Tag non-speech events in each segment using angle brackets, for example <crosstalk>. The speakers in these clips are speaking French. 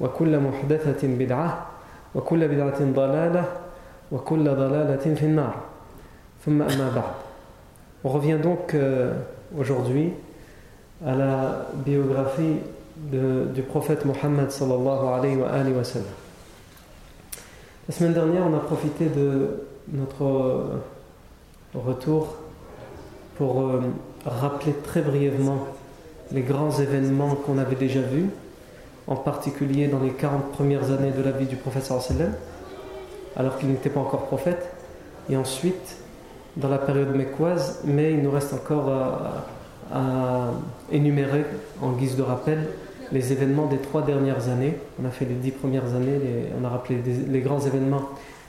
وكل محدثة بدعة وكل بدعة ضلالة وكل ضلالة في النار ثم أما بعد On revient donc euh, aujourd'hui à la biographie de, du prophète Mohammed sallallahu alayhi wa, alayhi wa sallam. La semaine dernière, on a profité de notre euh, retour pour euh, rappeler très brièvement les grands événements qu'on avait déjà vus en particulier dans les 40 premières années de la vie du prophète sallam, alors qu'il n'était pas encore prophète, et ensuite dans la période mécoise, mais il nous reste encore à, énumérer en guise de rappel les événements des trois dernières années. On a fait les dix premières années, on a rappelé les grands événements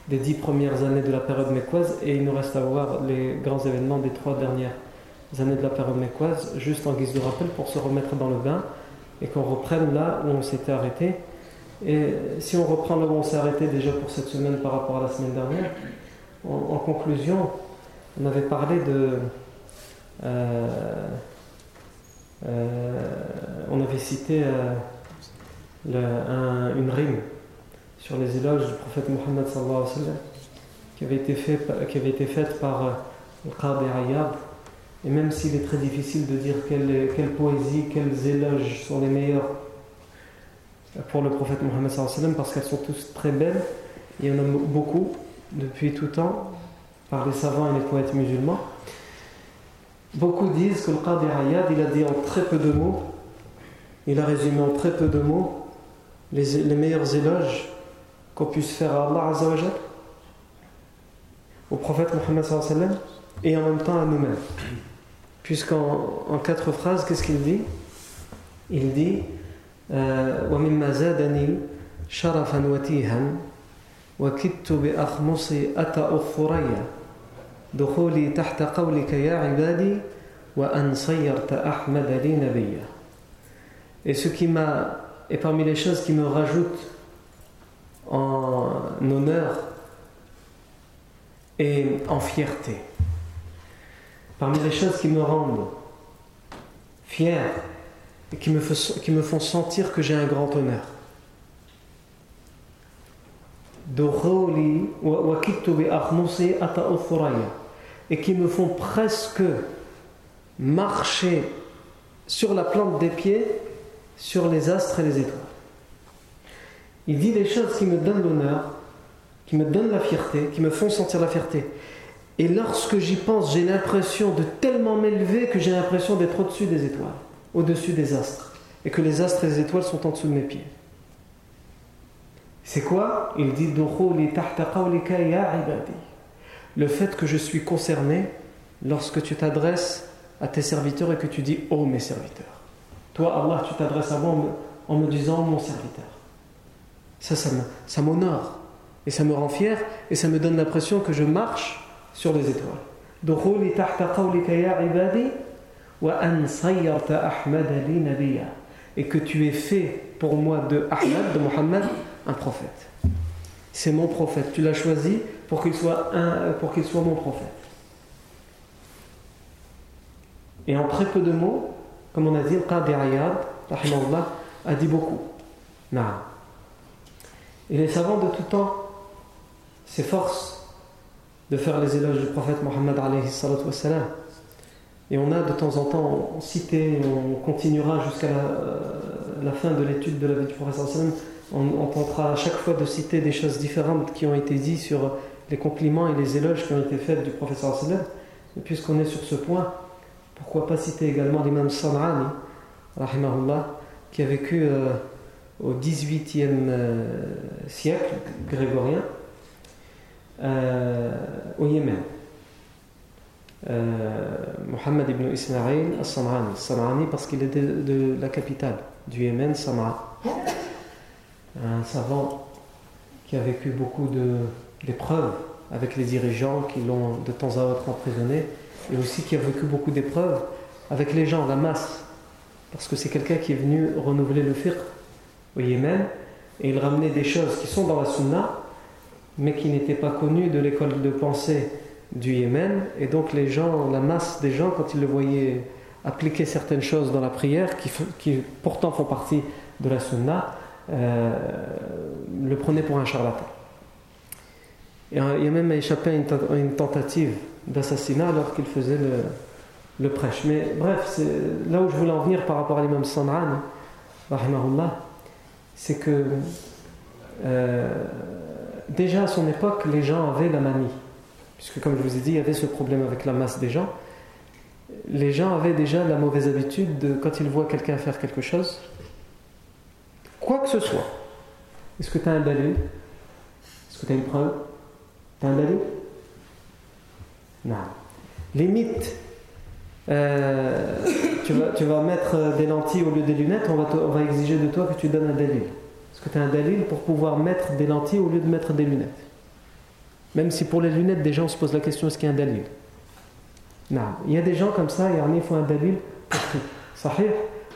des dix premières années de la période mécoise, et il nous reste à voir les grands événements des trois dernières années de la période mécoise, juste en guise de rappel pour se remettre dans le bain et qu'on reprenne là où on s'était arrêté. Et si on reprend là où on s'est arrêté déjà pour cette semaine par rapport à la semaine dernière, en, conclusion, on avait parlé de. Euh, euh, on avait cité euh, une rime sur les éloges du prophète Mohammed qui avait été, fait, faite par le Qadi Ayyab et même s'il est très difficile de dire quelle, quelle, poésie, quels éloges sont les meilleurs pour le prophète Mohammed parce qu'elles sont toutes très belles, il y en a beaucoup depuis tout temps par les savants et les poètes musulmans. Beaucoup disent que le Qadi Ayad, il a dit en très peu de mots, il a résumé en très peu de mots les, meilleurs éloges qu'on puisse faire à Allah Azzawajal, au prophète Mohammed et en même temps à nous-mêmes. Puisqu'en en quatre phrases, qu'est-ce qu'il dit Il dit ومما زادني شرفا وتيها وكدت بأخمصي أتأ الثريا دخولي تحت قولك يا عبادي وأن صيرت أحمد لي نبيا Et ce qui m'a, et parmi les choses qui me rajoutent en honneur et en fierté, Parmi les choses qui me rendent fier et qui me, qui me font sentir que j'ai un grand honneur. Et qui me font presque marcher sur la plante des pieds, sur les astres et les étoiles. Il dit des choses qui me donnent l'honneur, qui me donnent la fierté, qui me font sentir la fierté. Et lorsque j'y pense, j'ai l'impression de tellement m'élever que j'ai l'impression d'être au-dessus des étoiles, au-dessus des astres, et que les astres et les étoiles sont en dessous de mes pieds. C'est quoi? Il dit Le fait que je suis concerné lorsque tu t'adresses à tes serviteurs et que tu dis Oh mes serviteurs. Toi, Allah, tu t'adresses à moi en me, disant mon serviteur. Ça, ça m'honore. Et ça me rend fier. Et ça me donne l'impression que je marche sur les étoiles. Et que tu es fait pour moi de Ahmad, de Muhammad, un prophète. C'est mon prophète. Tu l'as choisi pour qu'il soit, soit mon prophète. Et en très peu de mots, comme on a dit, le Qadi Ayad, a dit beaucoup. Et les savants de tout temps s'efforcent de faire les éloges du prophète Mohammed Et on a de temps en temps cité, on continuera jusqu'à la, fin de l'étude de la vie du prophète on, tentera à chaque fois de citer des choses différentes qui ont été dites sur les compliments et les éloges qui ont été faits du prophète Et puisqu'on est sur ce point, pourquoi pas citer également l'imam San'ani, qui a vécu euh, au XVIIIe euh, siècle grégorien. euh, au Yémen. Mohammed ibn Ismail al-San'ani. San'ani parce qu'il était de, la capitale du Yémen, San'a. Un savant qui a vécu beaucoup d'épreuves avec les dirigeants qui l'ont de temps à autre emprisonné et aussi qui a vécu beaucoup d'épreuves avec les gens, la masse, parce que c'est quelqu'un qui est venu renouveler le fiqh au Yémen et il ramenait des choses qui sont dans la sunna mais qui n'étaient pas connues de l'école de pensée du Yémen et donc les gens, la masse des gens quand ils le voyaient appliquer certaines choses dans la prière qui, pourtant font partie de la sunna euh, le prenaient pour un charlatan. Et il a même échappé à une tentative d'assassinat alors qu'il faisait le, le, prêche. Mais bref, là où je voulais en venir par rapport à l'imam San'an, c'est que euh, déjà à son époque, les gens avaient la manie. Puisque comme je vous ai dit, il y avait ce problème avec la masse des gens. Les gens avaient déjà la mauvaise habitude de, quand ils voient quelqu'un faire quelque chose, quoi que ce soit, est-ce que tu as un dalil Est-ce que tu as une preuve? Tu un dalil non. Mythes, euh, tu, vas, mettre des lentilles au lieu des lunettes, on va, on va exiger de toi que tu donnes un dalil. Est-ce que tu as un dalil pour pouvoir mettre des lentilles au lieu de mettre des lunettes Même si pour les lunettes, des gens se posent la question est-ce qu'il y a un dalil? Non. Il y a des gens comme ça, il faut un dalil pour tout. Sahih,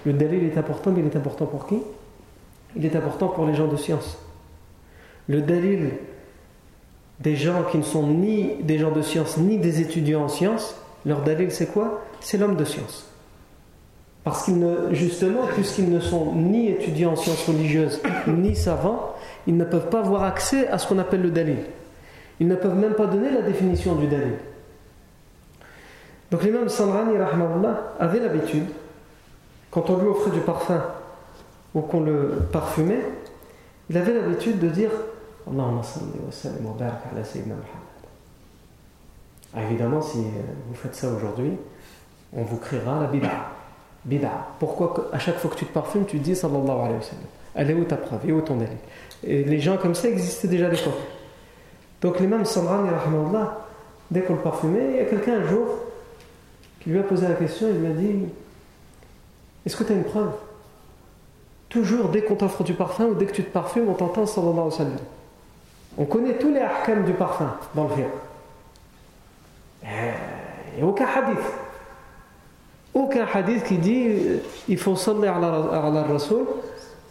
le dalil est important, mais il est important pour qui? Il est important pour les gens de science. Le dalil des gens qui ne sont ni des gens de science ni des étudiants en sciences, leur dalil c'est quoi? C'est l'homme de science. Parce qu'ils ne, justement, puisqu'ils ne sont ni étudiants en sciences religieuses <coughs> ni savants, ils ne peuvent pas avoir accès à ce qu'on appelle le dalil. Ils ne peuvent même pas donner la définition du dalil. Donc l'imam Sanrani avait l'habitude, quand on lui offrait du parfum ou qu'on le parfumait, il avait l'habitude de dire Allahumma salli wa wa barak ala Sayyidina Muhammad. Ah, évidemment, si vous faites ça aujourd'hui, on vous criera la bid'a. Bid'a. Pourquoi à chaque fois que tu te parfumes, tu dis sallallahu alayhi wa sallam Elle est où ta preuve? Et où ton dalil Et les gens comme ça existaient déjà à l'époque. Donc l'imam Samrani, dès qu'on le parfumait, il y a quelqu'un un jour qui lui a posé la question, il lui a dit Est-ce que tu as une preuve? Toujours, dès qu'on t'offre du parfum ou dès que tu te parfumes, on t'entend sallallahu alayhi wa sallam. On connaît tous les ahkam du parfum dans le fiqh. Il n'y a aucun hadith Aucun hadith qui dit euh, il faut sallir à la rasoul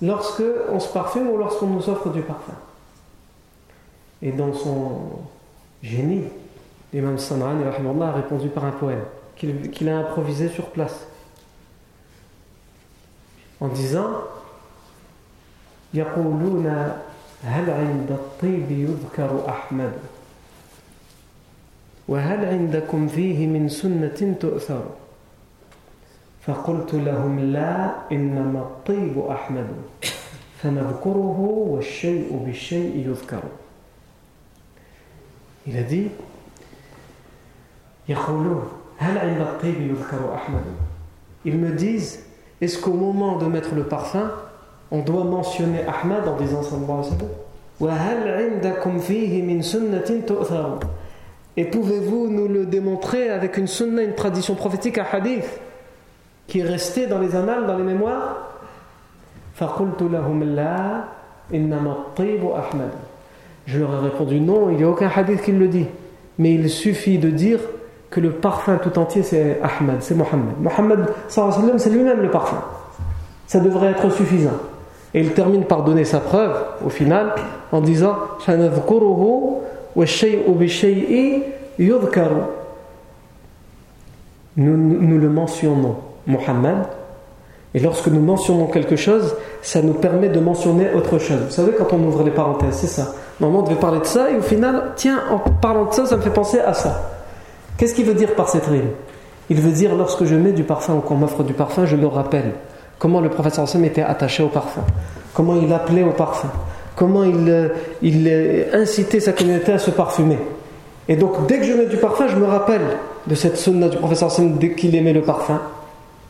lorsque on se parfume ou lorsqu'on nous offre du parfum. Et dans son génie, l'imam Sanrani a répondu par un poème qu'il a improvisé sur place en disant هل عند الطيب يذكر أحمد وهل عندكم فيه من سنة تؤثر فقلت لهم لا إنما الطيب أحمد فنذكره والشيء بالشيء يذكر Il a dit يقولون هل عند الطيب يذكر أحمد Ils me disent est-ce qu'au moment de mettre le parfum on doit mentionner Ahmad en disant sallallahu alayhi wa sallam. Et pouvez-vous nous le démontrer avec une sunna, une tradition prophétique, un hadith Qui est resté dans les annales, dans les mémoires Je leur ai répondu non, il n'y a aucun hadith qui le dit. Mais il suffit de dire que le parfum tout entier c'est Ahmad, c'est Mohammed. Mohammed, c'est lui-même le parfum. Ça devrait être suffisant. Et il termine par donner sa preuve au final en disant nous, nous le mentionnons, Muhammad. Et lorsque nous mentionnons quelque chose, ça nous permet de mentionner autre chose. Vous savez, quand on ouvre les parenthèses, c'est ça. Normalement, on devait parler de ça, et au final, tiens, en parlant de ça, ça me fait penser à ça. Qu'est-ce qu'il veut dire par cette rime? Il veut dire, lorsque je mets du parfum ou qu'on m'offre du parfum, je me rappelle comment le professeur Sam était attaché au parfum, comment il appelait au parfum, comment il, euh, euh, incitait sa communauté à se parfumer? Et donc, dès que je mets du parfum, je me rappelle de cette sunna du professeur Sam qu'il aimait le parfum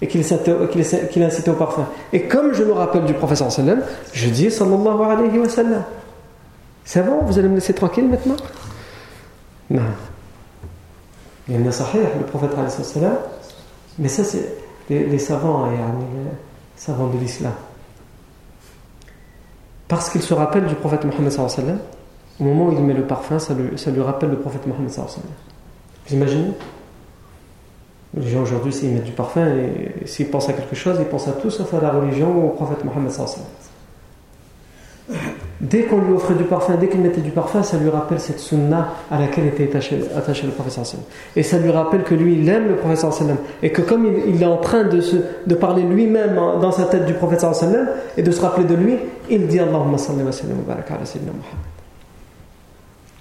et qu'il incitait au parfum. Et comme je me rappelle du professeur sallam, je dis sallallahu alayhi wa sallam. C'est bon Vous allez me laisser tranquille maintenant? Non. Il y a sahih, le prophète sallam. Mais ça, c'est les, savants, les savants de l'islam. Parce qu'il se rappelle du prophète Mohammed sallam, au moment où il met le parfum, ça lui, ça lui rappelle le prophète Mohammed sallam. Vous imaginez? Les gens aujourd'hui, s'ils mettent du parfum, et s'ils pensent à quelque chose, ils pensent à tout sauf à la religion ou au prophète Mohammed Dès qu'on lui offrait du parfum, dès qu'il mettait du parfum, ça lui rappelle cette sunna à laquelle était attaché, attaché le prophète Et ça lui rappelle que lui, il aime le prophète Et que comme il, est en train de, de parler lui-même dans sa tête du prophète et de se rappeler de lui, il dit Allahumma salli wa sallam wa baraka ala sayyidina Muhammad.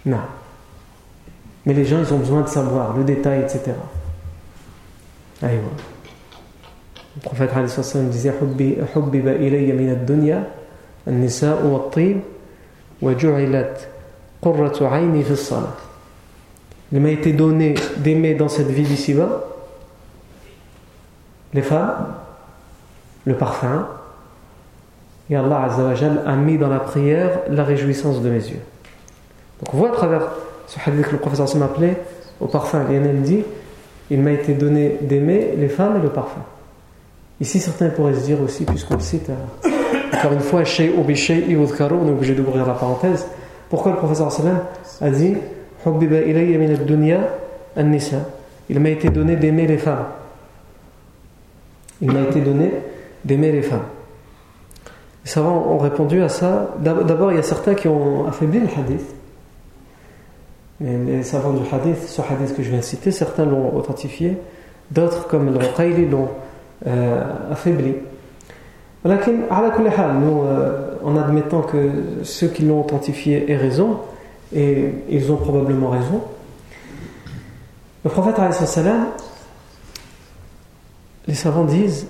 Non. Mais les gens, ils ont besoin de savoir le détail, etc. Le prophète disait Hubbiba ilayya min ad-dunya an-nisa'u wat-tib wa ju'ilat qurratu 'ayni fi as-salah. Il m'a été donné d'aimer dans cette vie d'ici-bas les femmes, le parfum, et Allah Azzawajal a mis dans la prière la réjouissance de mes yeux. Donc on voit à travers ce hadith que le professeur s'est appelé au parfum, Lionel dit il m'a été donné d'aimer les femmes et le parfum. Ici, certains pourraient se dire aussi, puisqu'on cite, euh, encore une fois, on est obligé d'ouvrir la parenthèse. Pourquoi le professeur a dit Il m'a été donné d'aimer les femmes. Il m'a été donné d'aimer les femmes. Les savants ont répondu à ça. D'abord, il y a certains qui ont affaibli le hadith les savants du hadith, ce hadith que je viens de citer, certains l'ont authentifié, d'autres, comme le Ruqayli, l'ont euh, affaibli. nous, euh, en admettant que ceux qui l'ont authentifié aient raison, et ils ont probablement raison, le prophète, les savants disent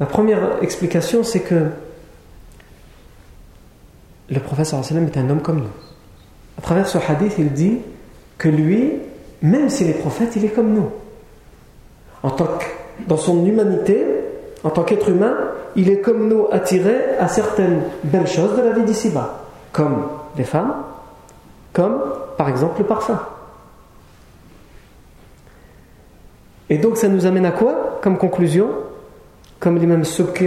La première explication, c'est que le sallam est un homme comme nous. À travers ce hadith, il dit que lui, même s'il est prophète, il est comme nous. En tant dans son humanité, en tant qu'être humain, il est comme nous attiré à certaines belles choses de la vie d'ici-bas, comme les femmes, comme par exemple le parfum. Et donc ça nous amène à quoi? Comme conclusion Comme l'imam Subki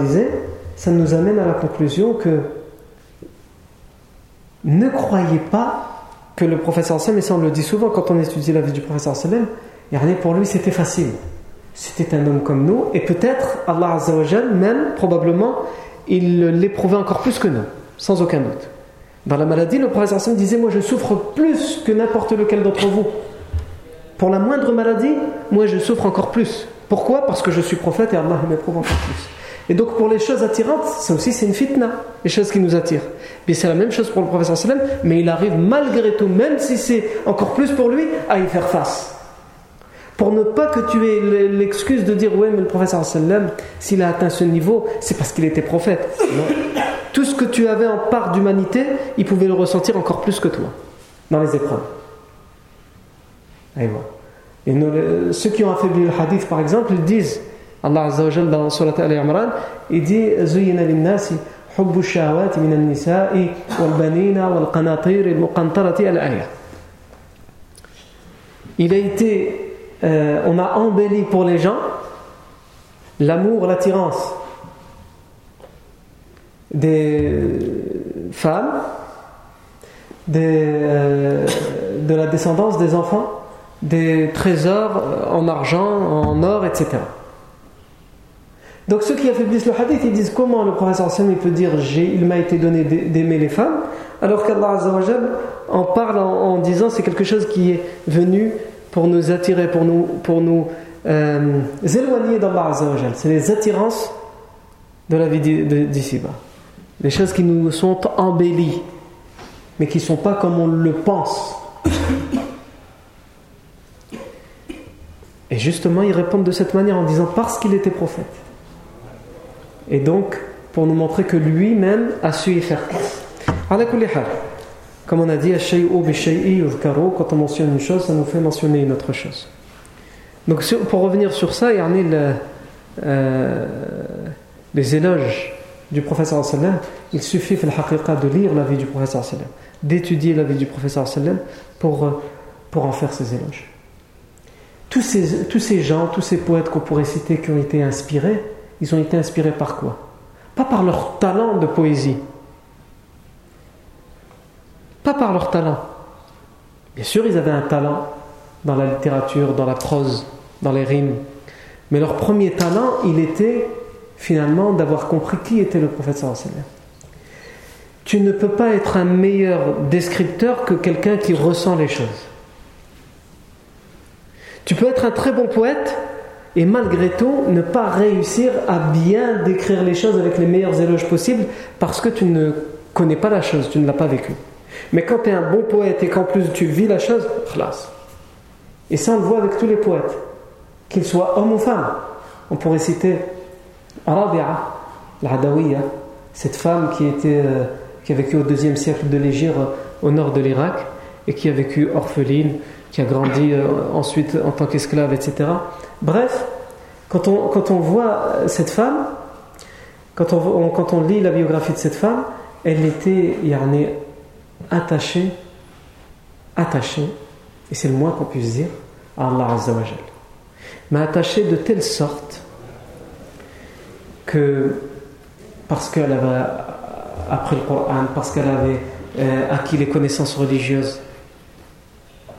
disait, ça nous amène à la conclusion que ne croyez pas que le professeur Sallam, et ça on le dit souvent quand on étudie la vie du professeur Sallam, pour lui c'était facile. C'était un homme comme nous, et peut-être Allah Azzawajal, même probablement, il l'éprouvait encore plus que nous, sans aucun doute. Dans la maladie, le professeur Sallam disait Moi je souffre plus que n'importe lequel d'entre vous. Pour la moindre maladie, moi je souffre encore plus. Pourquoi? Parce que je suis prophète et Allah m'éprouve encore plus. Et donc pour les choses attirantes, ça aussi c'est une fitna, les choses qui nous attirent. Mais c'est la même chose pour le professeur sallam, mais il arrive malgré tout, même si c'est encore plus pour lui, à y faire face. Pour ne pas que tu aies l'excuse de dire ouais mais le professeur sallam, s'il a atteint ce niveau, c'est parce qu'il était prophète. Tout ce que tu avais en part d'humanité, il pouvait le ressentir encore plus que toi, dans les épreuves. Et, ceux qui ont affaibli le hadith par exemple, ils disent Allah Azza wa Jal dans Surat Al-Imran, il dit Zuyina linnasi حب الشهوات من النساء والبنين والقناطير المقنطرة الآية Il a été, euh, on a embelli pour les gens l'amour, l'attirance des femmes, des, euh, de la descendance des enfants, des trésors en argent, en or, etc. Donc ceux qui affaiblissent le hadith, ils disent comment le professeur il peut dire il m'a été donné d'aimer les femmes, alors qu'Allah en parle en, disant c'est quelque chose qui est venu pour nous attirer, pour nous, pour nous euh, éloigner d'Allah C'est les attirances de la vie d'ici-bas. Les choses qui nous sont embellies, mais qui ne sont pas comme on le pense. Et justement, ils répondent de cette manière en disant parce qu'il était prophète. Et donc, pour nous montrer que lui-même a su y faire face. Comme on a dit, quand on mentionne une chose, ça nous fait mentionner une autre chose. Donc, pour revenir sur ça, il y en a euh, les éloges du professeur sallam, il suffit de lire la vie du professeur sallam, d'étudier la vie du professeur sallam pour, euh, pour en faire ses éloges. Tous ces, tous ces gens, tous ces poètes qu'on pourrait citer qui ont été inspirés, ils ont été inspirés par quoi? Pas par leur talent de poésie. Pas par leur talent. Bien sûr, ils avaient un talent dans la littérature, dans la prose, dans les rimes. Mais leur premier talent, il était finalement d'avoir compris qui était le prophète sallallahu Tu ne peux pas être un meilleur descripteur que quelqu'un qui ressent les choses. Tu peux être un très bon poète et malgré tout ne pas réussir à bien décrire les choses avec les meilleurs éloges possibles parce que tu ne connais pas la chose, tu ne l'as pas vécue. Mais quand tu es un bon poète et qu'en plus tu vis la chose, classe. Et ça on le voit avec tous les poètes, qu'ils soient hommes ou femmes. On pourrait citer Rabi'a, l'Adawiya, cette femme qui, était, euh, qui a vécu au deuxième siècle de l'Égypte au nord de l'Irak et qui a vécu orpheline, qui a grandi euh, ensuite en tant qu'esclave, etc. Bref, quand on, voit cette femme, quand on, quand on lit la biographie de cette femme, elle était yani, attachée, attachée, et c'est le moins qu'on puisse dire, à Allah Azzawajal. Mais attachée de telle sorte que parce qu'elle avait appris le Coran, parce qu'elle avait euh, acquis les connaissances religieuses,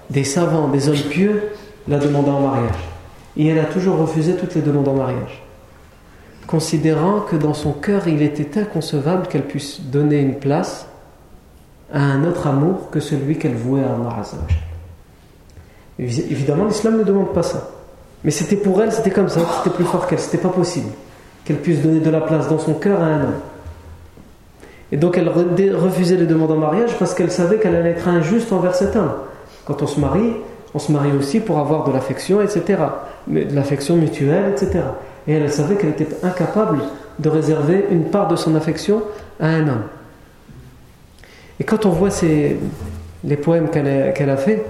des savants, des hommes pieux la demandaient en mariage. Et elle a toujours refusé toutes les demandes en mariage, considérant que dans son cœur il était inconcevable qu'elle puisse donner une place à un autre amour que celui qu'elle vouait à Allah Évidemment, l'islam ne demande pas ça. Mais c'était pour elle, c'était comme ça, c'était plus fort qu'elle, c'était pas possible qu'elle puisse donner de la place dans son cœur à un homme. Et donc elle refusait les demandes en mariage parce qu'elle savait qu'elle allait être injuste envers cet homme. Quand on se marie, on se marie aussi pour avoir de l'affection, etc. De l'affection mutuelle, etc. Et elle savait qu'elle était incapable de réserver une part de son affection à un homme. Et quand on voit les poèmes qu'elle a, a fait,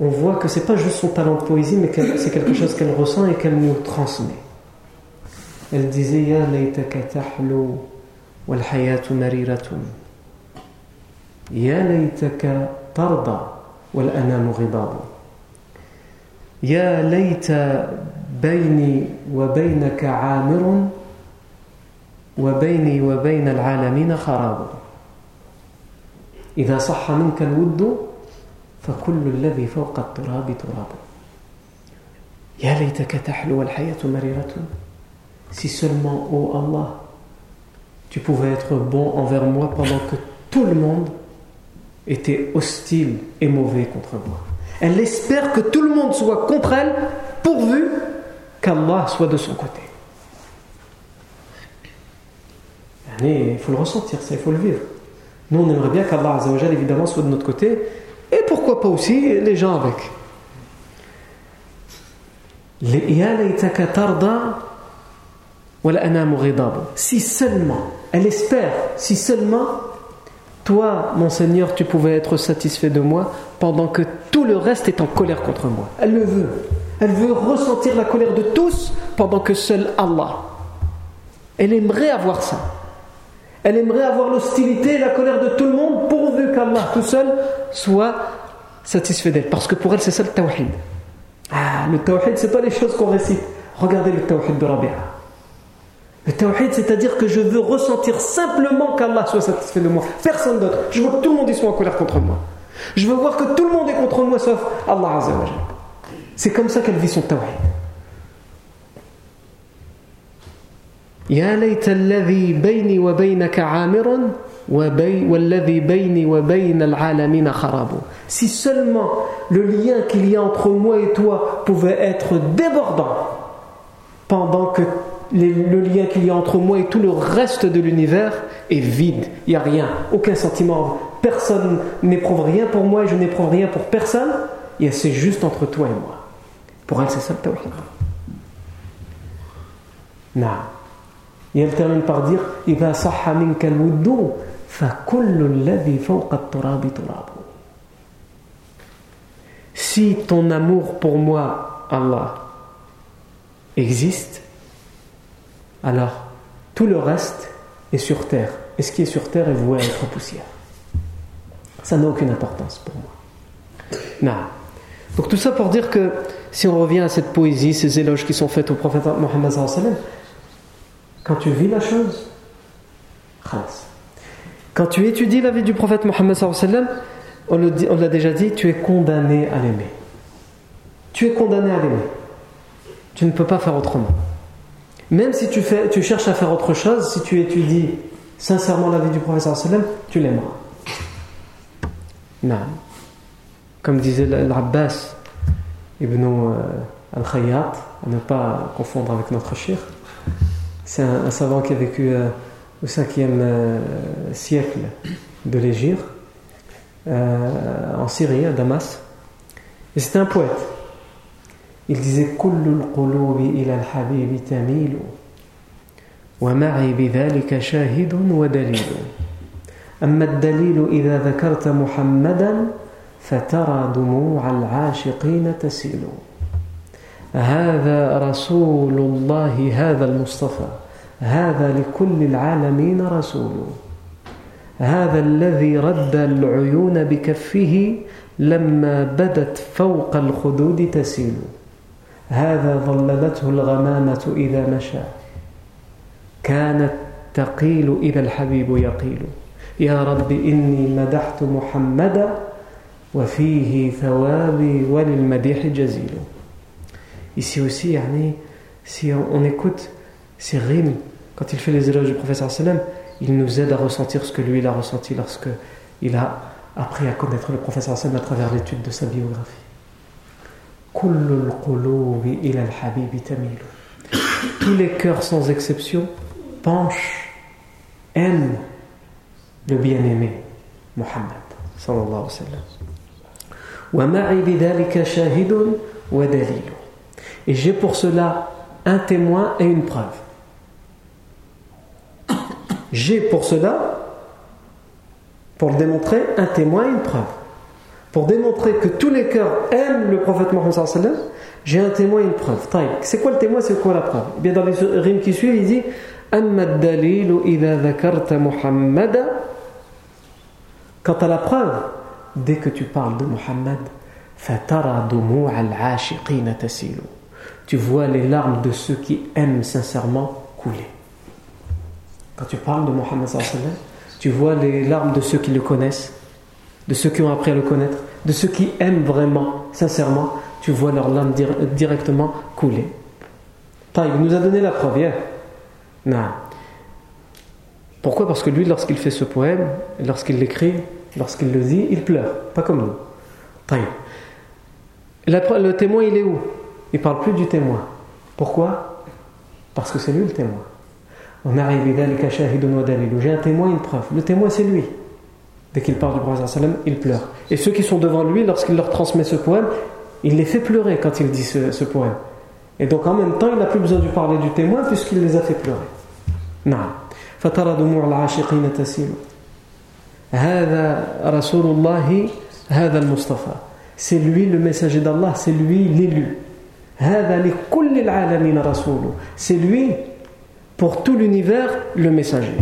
on voit que c'est pas juste son talent de poésie, mais c'est quelque chose qu'elle ressent et qu'elle nous transmet. Elle disait Ya laytaka tahlu wal hayatu mariratun. Ya laytaka tarda wal anamu. يا ليت بيني وبينك عامر وبيني وبين العالمين خراب إذا صح منك الود فكل الذي فوق التراب تراب يا ليتك تحلو الحياة مريرة Si seulement, ô oh Allah, tu pouvais être bon envers moi pendant que tout le monde était hostile et mauvais contre moi. Elle espère que tout le monde soit contre elle, pourvu qu'Allah soit de son côté. Il faut le ressentir, ça, il faut le vivre. Nous, on aimerait bien qu'Allah, évidemment, soit de notre côté, et pourquoi pas aussi les gens avec. Si seulement, elle espère, si seulement toi, mon Seigneur, tu pouvais être satisfait de moi pendant que tout le reste est en colère contre moi. Elle le veut. Elle veut ressentir la colère de tous pendant que seul Allah. Elle aimerait avoir ça. Elle aimerait avoir l'hostilité et la colère de tout le monde pourvu qu'Allah tout seul soit satisfait d'elle. Parce que pour elle, c'est ça le tawhid. Ah, le tawhid, c'est pas les choses qu'on récite. Regardez le tawhid de Rabia. Le tawhid, c'est-à-dire que je veux ressentir simplement qu'Allah soit satisfait de moi. Personne d'autre. Je veux que tout le monde soit en colère contre moi. Je veux voir que tout le monde est contre moi sauf Allah Azza C'est comme ça qu'elle vit son tawhid. يا ليت الذي بيني وبينك عامر والذي بيني وبين العالمين خراب Si seulement le lien qu'il y a entre moi et toi pouvait être débordant pendant que le lien qu'il y a entre moi et tout le reste de l'univers est vide, il n'y a rien, aucun sentiment, personne n'éprouve rien pour moi et je n'éprouve rien pour personne, et c'est juste entre toi et moi. Pour elle, c'est ça le tawhid. Non. Et elle termine par dire Si ton amour pour moi, Allah, existe, alors tout le reste est sur terre. Et ce qui est sur terre est voué à être poussière. Ça n'a aucune importance pour moi. Non. Donc tout ça pour dire que si on revient à cette poésie, ces éloges qui sont faits au prophète Mohammed quand tu vis la chose, quand tu étudies la vie du prophète Mohammed on l'a déjà dit, tu es condamné à l'aimer. Tu es condamné à l'aimer. Tu ne peux pas faire autrement. Même si tu, cherches à faire autre chose, si tu étudies sincèrement la vie du prophète tu l'aimeras. Non. Comme disait l'Abbas ibn euh, al-Khayyat, à ne pas confondre avec notre shir, c'est un, savant qui a vécu euh, au 5e euh, siècle de l'Égypte, en Syrie, à Damas. Et c'était un poète. Il disait ومعي بذلك شاهد ودليل أما الدليل إذا ذكرت محمدا فترى دموع العاشقين تسيل هذا رسول الله هذا المصطفى هذا لكل العالمين رسول هذا الذي رد العيون بكفه لما بدت فوق الخدود تسيل هذا ظللته الغمامة إذا مشى كانت تقيل إذا الحبيب يقيل يا رب إني مدحت محمدا وفيه ثوابي وللمديح جزيل Ici aussi, yani, si on, écoute ces rimes, quand il fait les éloges du professeur sallam, il nous aide à ressentir ce que lui il a ressenti lorsque il a appris à connaître le professeur sallam à travers l'étude de sa biographie. Tous les cœurs sans exception penchent, aiment le bien-aimé Muhammad sallallahu Et j'ai pour cela un témoin et une preuve. J'ai pour cela, pour le démontrer, un témoin et une preuve pour démontrer que tous les cœurs aiment le prophète Mohammed j'ai un témoin et une preuve. C'est quoi le témoin, c'est quoi la preuve? Bien dans les rimes qui suivent, il dit Quant à la preuve, dès que tu parles de Muhammad, tu vois les larmes de ceux qui aiment sincèrement couler. Quand tu parles de Muhammad, tu vois les larmes de ceux qui le connaissent de ceux qui ont appris à le connaître, de ceux qui aiment vraiment, sincèrement, tu vois leur larmes directement couler. il nous a donné la preuve hier. Non. Pourquoi? Parce que lui, lorsqu'il fait ce poème, lorsqu'il l'écrit, lorsqu'il le dit, il pleure, pas comme nous. Le témoin, il est où? Il parle plus du témoin. Pourquoi? Parce que c'est lui le témoin. On arrive, j'ai un témoin, une preuve. Le témoin, c'est lui. Dès qu'il parle du prophète il pleure. Et ceux qui sont devant lui, lorsqu'il leur transmet ce poème, il les fait pleurer quand il dit ce, poème. Et donc en même temps, il n'a plus besoin de parler du témoin puisqu'il les a fait pleurer. Non. c'est lui le messager d'Allah c'est lui l'élu c'est lui pour tout l'univers le messager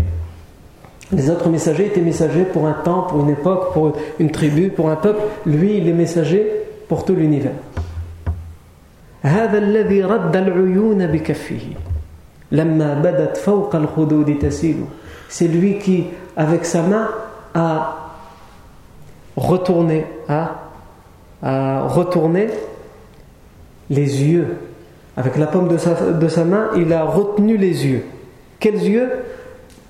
les autres messagers étaient messagers pour un temps, pour une époque, pour une tribu, pour un peuple. Lui, il est messager pour tout l'univers. C'est lui qui, avec sa main, a retourné, a, retourné les yeux. Avec la paume de sa, de sa main, il a retenu les yeux. Quels yeux?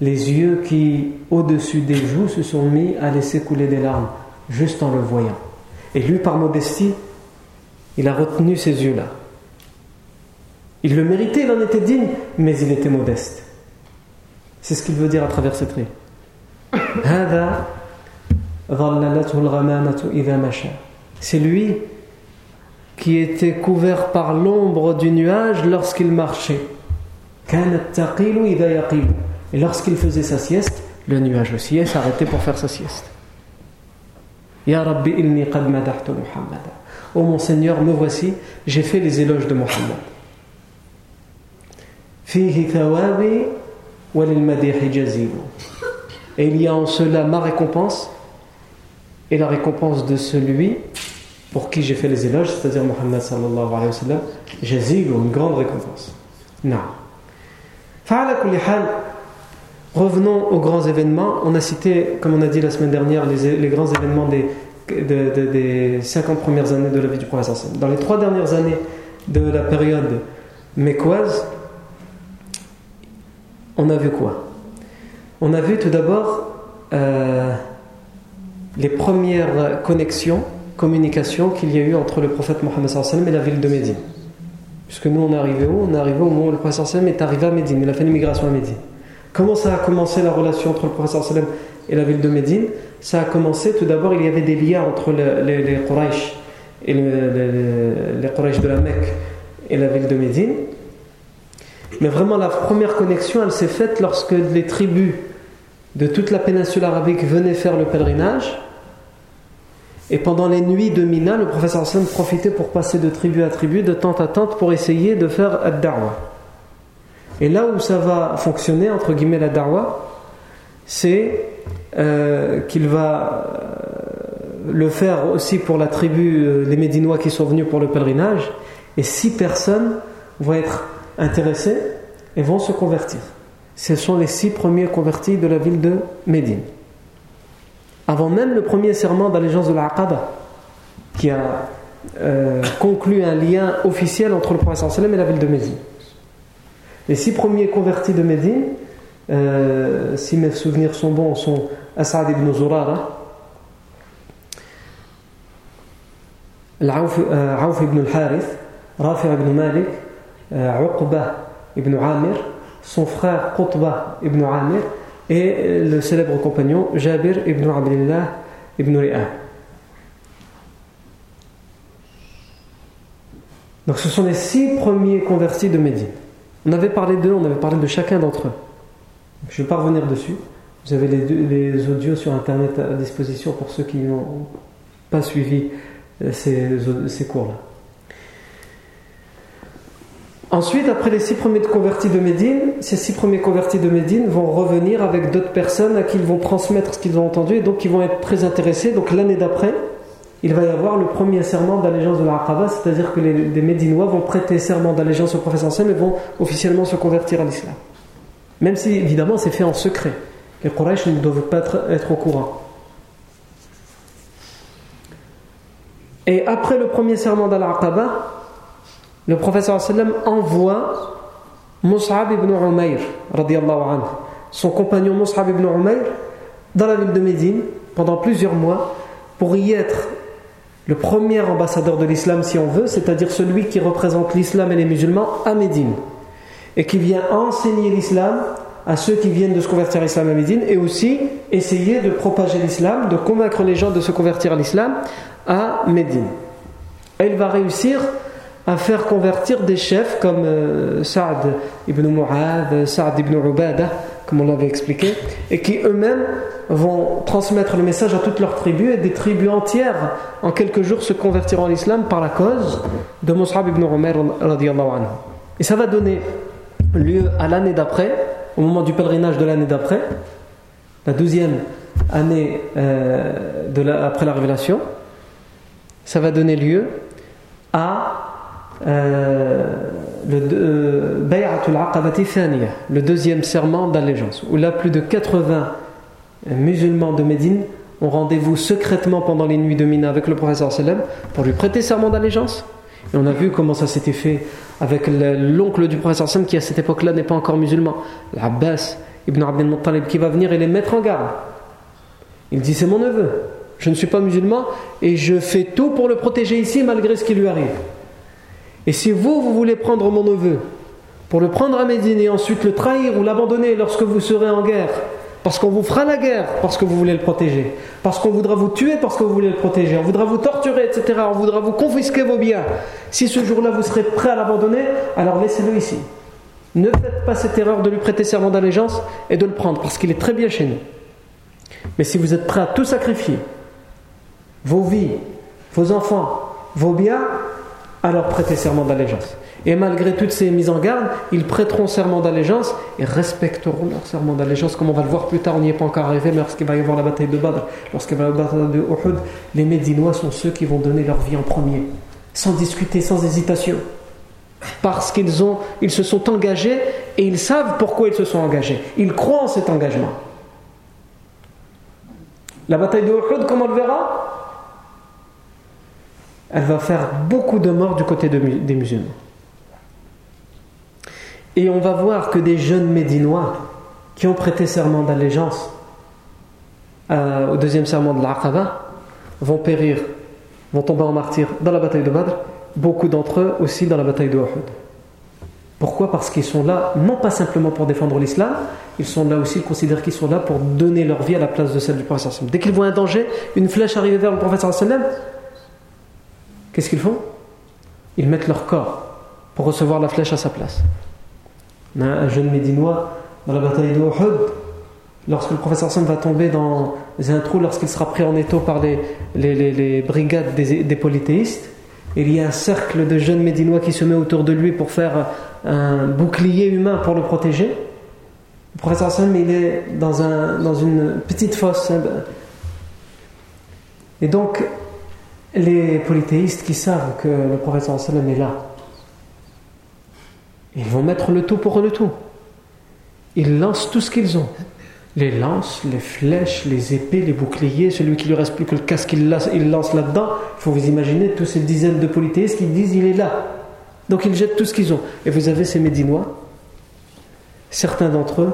Les yeux qui, au-dessus des joues, se sont mis à laisser couler des larmes, juste en le voyant. Et lui, par modestie, il a retenu ces yeux-là. Il le méritait, il en était digne, mais il était modeste. C'est ce qu'il veut dire à travers cette rue. <coughs> C'est lui qui était couvert par l'ombre du nuage lorsqu'il marchait. Et lorsqu'il faisait sa sieste, le nuage aussi s'arrêtait pour faire sa sieste. Ya Rabbi inni qad Oh mon Seigneur, me voici, j'ai fait les éloges de Muhammad. Et il y a en cela ma récompense et la récompense de celui pour qui j'ai fait les éloges, c'est-à-dire Muhammad sallallahu alayhi wa sallam, une grande récompense. Non. Revenons aux grands événements. On a cité, comme on a dit la semaine dernière, les, grands événements des, des 50 premières années de la vie du prophète. Dans les trois dernières années de la période mécoise, on a vu quoi? On a vu tout d'abord euh, les premières connexions, communications qu'il y a eu entre le prophète Mohammed et la ville de Médine. Puisque nous, on est arrivé où? On est arrivé au moment où le prophète est arrivé à Médine, il a fait l'immigration à Médine. Comment ça a commencé la relation entre le prophète et la ville de Médine? Ça a commencé, tout d'abord, il y avait des liens entre les, les, Quraysh et les, Quraysh de la Mecque et la ville de Médine. Mais vraiment, la première connexion, elle s'est faite lorsque les tribus de toute la péninsule arabique venaient faire le pèlerinage. Et pendant les nuits de Mina, le professeur Hassan profitait pour passer de tribu à tribu, de tente à tente, pour essayer de faire ad-da'wa. Et là où ça va fonctionner, entre guillemets, la da'wa, c'est euh, qu'il va euh, le faire aussi pour la tribu, euh, les Médinois qui sont venus pour le pèlerinage, et six personnes vont être intéressés et vont se convertir. Ce sont les six premiers convertis de la ville de Médine. Avant même le premier serment d'allégeance de l'Aqaba, qui a conclu un lien officiel entre le prophète et la ville de Médine. Les six premiers convertis de Médine, euh, si mes souvenirs sont bons, sont Asad ibn Zurara, Aouf ibn al-Harith, Rafi ibn Malik, euh, Uqba ibn Amir, son frère Qutba ibn Amir et le célèbre compagnon Jabir ibn Abdullah ibn Ri'a. Donc ce sont les six premiers convertis de Médine. On avait parlé d'eux, on avait parlé de chacun d'entre eux. Je ne vais pas revenir dessus. Vous avez les, audios sur Internet à disposition pour ceux qui n'ont pas suivi euh, ces cours-là. Ensuite, après les six premiers convertis de Médine, ces six premiers convertis de Médine vont revenir avec d'autres personnes à qui ils vont transmettre ce qu'ils ont entendu et donc ils vont être très intéressés. Donc l'année d'après, il va y avoir le premier serment d'allégeance de l'Aqaba, c'est-à-dire que les, Médinois vont prêter serment d'allégeance au prophète Sam et vont officiellement se convertir à l'islam. Même si évidemment c'est fait en secret. Les Quraysh ne doivent pas être, être au courant. Et après le premier serment d'Al-Aqaba, le professeur sallam envoie Mus'ab ibn Umayr, anhu, son compagnon Mus'ab ibn Umayr, dans la ville de Médine pendant plusieurs mois pour y être le premier ambassadeur de l'islam, si on veut, c'est-à-dire celui qui représente l'islam et les musulmans à Médine et qui vient enseigner l'islam à ceux qui viennent de se convertir à l'islam à Médine et aussi essayer de propager l'islam, de convaincre les gens de se convertir à l'islam à Médine. Et il va réussir à faire convertir des chefs comme euh, Saad ibn Mu'ad, Saad ibn Ubada, comme on l'avait expliqué, et qui eux-mêmes vont transmettre le message à toutes leurs tribus, et des tribus entières en quelques jours se convertiront à l'islam par la cause de Mus'ab ibn Umar Et ça va donner lieu à l'année d'après, au moment du pèlerinage de l'année d'après, la douzième année euh, de après la révélation, ça va donner lieu à euh, le, euh, le deuxième serment d'allégeance, où là plus de 80 musulmans de Médine ont rendez-vous secrètement pendant les nuits de Mina avec le professeur sallam pour lui prêter serment d'allégeance Et on a vu comment ça s'était fait avec l'oncle du professeur Sam qui à cette époque-là n'est pas encore musulman, l'Abbas ibn Abdel Muttalib, qui va venir et les mettre en garde. Il dit c'est mon neveu, je ne suis pas musulman et je fais tout pour le protéger ici malgré ce qui lui arrive. Et si vous, vous voulez prendre mon neveu pour le prendre à Médine et ensuite le trahir ou l'abandonner lorsque vous serez en guerre, parce qu'on vous fera la guerre parce que vous voulez le protéger, parce qu'on voudra vous tuer parce que vous voulez le protéger, on voudra vous torturer, etc., on voudra vous confisquer vos biens. Si ce jour-là vous serez prêt à l'abandonner, alors laissez-le ici. Ne faites pas cette erreur de lui prêter serment d'allégeance et de le prendre parce qu'il est très bien chez nous. Mais si vous êtes prêt à tout sacrifier, vos vies, vos enfants, vos biens, alors prêtez serment d'allégeance. Et malgré toutes ces mises en garde, ils prêteront serment d'allégeance et respecteront leur serment d'allégeance, comme on va le voir plus tard, on n'y est pas encore arrivé, mais lorsqu'il va y avoir la bataille de Badr, lorsqu'il va y avoir la bataille de Uhud, les Médinois sont ceux qui vont donner leur vie en premier, sans discuter, sans hésitation. Parce qu'ils ont, ils se sont engagés et ils savent pourquoi ils se sont engagés. Ils croient en cet engagement. La bataille de Uhud, comme on le verra, elle va faire beaucoup de morts du côté des musulmans. Et on va voir que des jeunes Médinois qui ont prêté serment d'allégeance euh, au deuxième serment de l'Aqaba vont périr, vont tomber en martyr dans la bataille de Badr, beaucoup d'entre eux aussi dans la bataille de Uhud. Pourquoi? Parce qu'ils sont là, non pas simplement pour défendre l'islam, ils sont là aussi, ils considèrent qu'ils sont là pour donner leur vie à la place de celle du prophète. Dès qu'ils voient un danger, une flèche arriver vers le prophète, qu'est-ce qu'ils font? Ils mettent leur corps pour recevoir la flèche à sa place un jeune médinois dans la bataille de Uhud, lorsque le professeur Sam va tomber dans un trou, lorsqu'il sera pris en étau par les, les, brigades des, polythéistes, il y a un cercle de jeunes médinois qui se met autour de lui pour faire un bouclier humain pour le protéger. Le professeur Sam, il est dans, un, dans une petite fosse. Et donc, les polythéistes qui savent que le professeur Sam est là, ils vont mettre le tout pour le tout. Ils lancent tout ce qu'ils ont. Les lances, les flèches, les épées, les boucliers, celui qui lui reste plus que le casque, il lance, là-dedans. Il faut vous imaginer toutes ces dizaines de polythéistes qui disent il est là. Donc ils jettent tout ce qu'ils ont. Et vous avez ces Médinois, certains d'entre eux,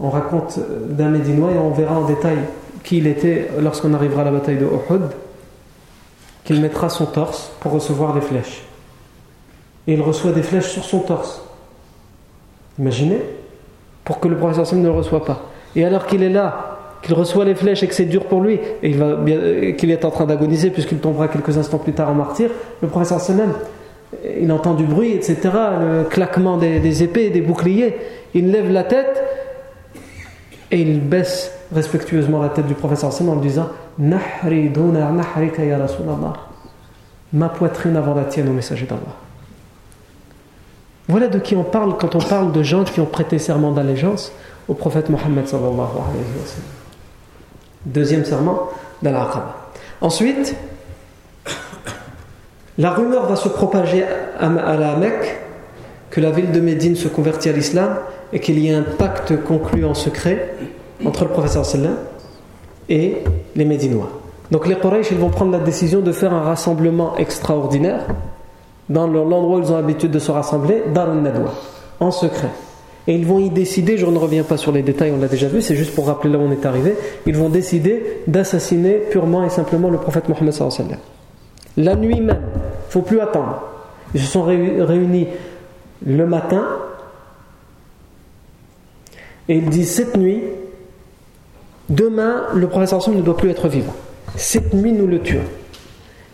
on raconte d'un Médinois et on verra en détail qui il était lorsqu'on arrivera à la bataille de Uhud, qu'il mettra son torse pour recevoir les flèches et il reçoit des flèches sur son torse. Imaginez, pour que le professeur ne le reçoive pas. Et alors qu'il est là, qu'il reçoit les flèches et que c'est dur pour lui, et qu'il est en train d'agoniser puisqu'il tombera quelques instants plus tard en martyr, le professeur Sallam, il entend du bruit, etc., le claquement des, épées, des boucliers, il lève la tête et il baisse respectueusement la tête du professeur Sallam en disant Nahri ya Ma poitrine avant la tienne au messager d'Allah. Voilà de qui on parle quand on parle de gens qui ont prêté serment d'allégeance au prophète Mohammed Deuxième serment d'Al-Aqaba. Ensuite, la rumeur va se propager à la Mecque que la ville de Médine se convertit à l'islam et qu'il y a un pacte conclu en secret entre le prophète sallam et les Médinois. Donc les Quraysh ils vont prendre la décision de faire un rassemblement extraordinaire dans l'endroit où ils ont l'habitude de se rassembler, Dar Nadwa, en secret. Et ils vont y décider, je ne reviens pas sur les détails, on l'a déjà vu, c'est juste pour rappeler là où on est arrivé, ils vont décider d'assassiner purement et simplement le prophète Mohammed La nuit même, il ne faut plus attendre. Ils se sont réunis le matin et ils disent cette nuit, demain le prophète ne doit plus être vivant. Cette nuit nous le tuons.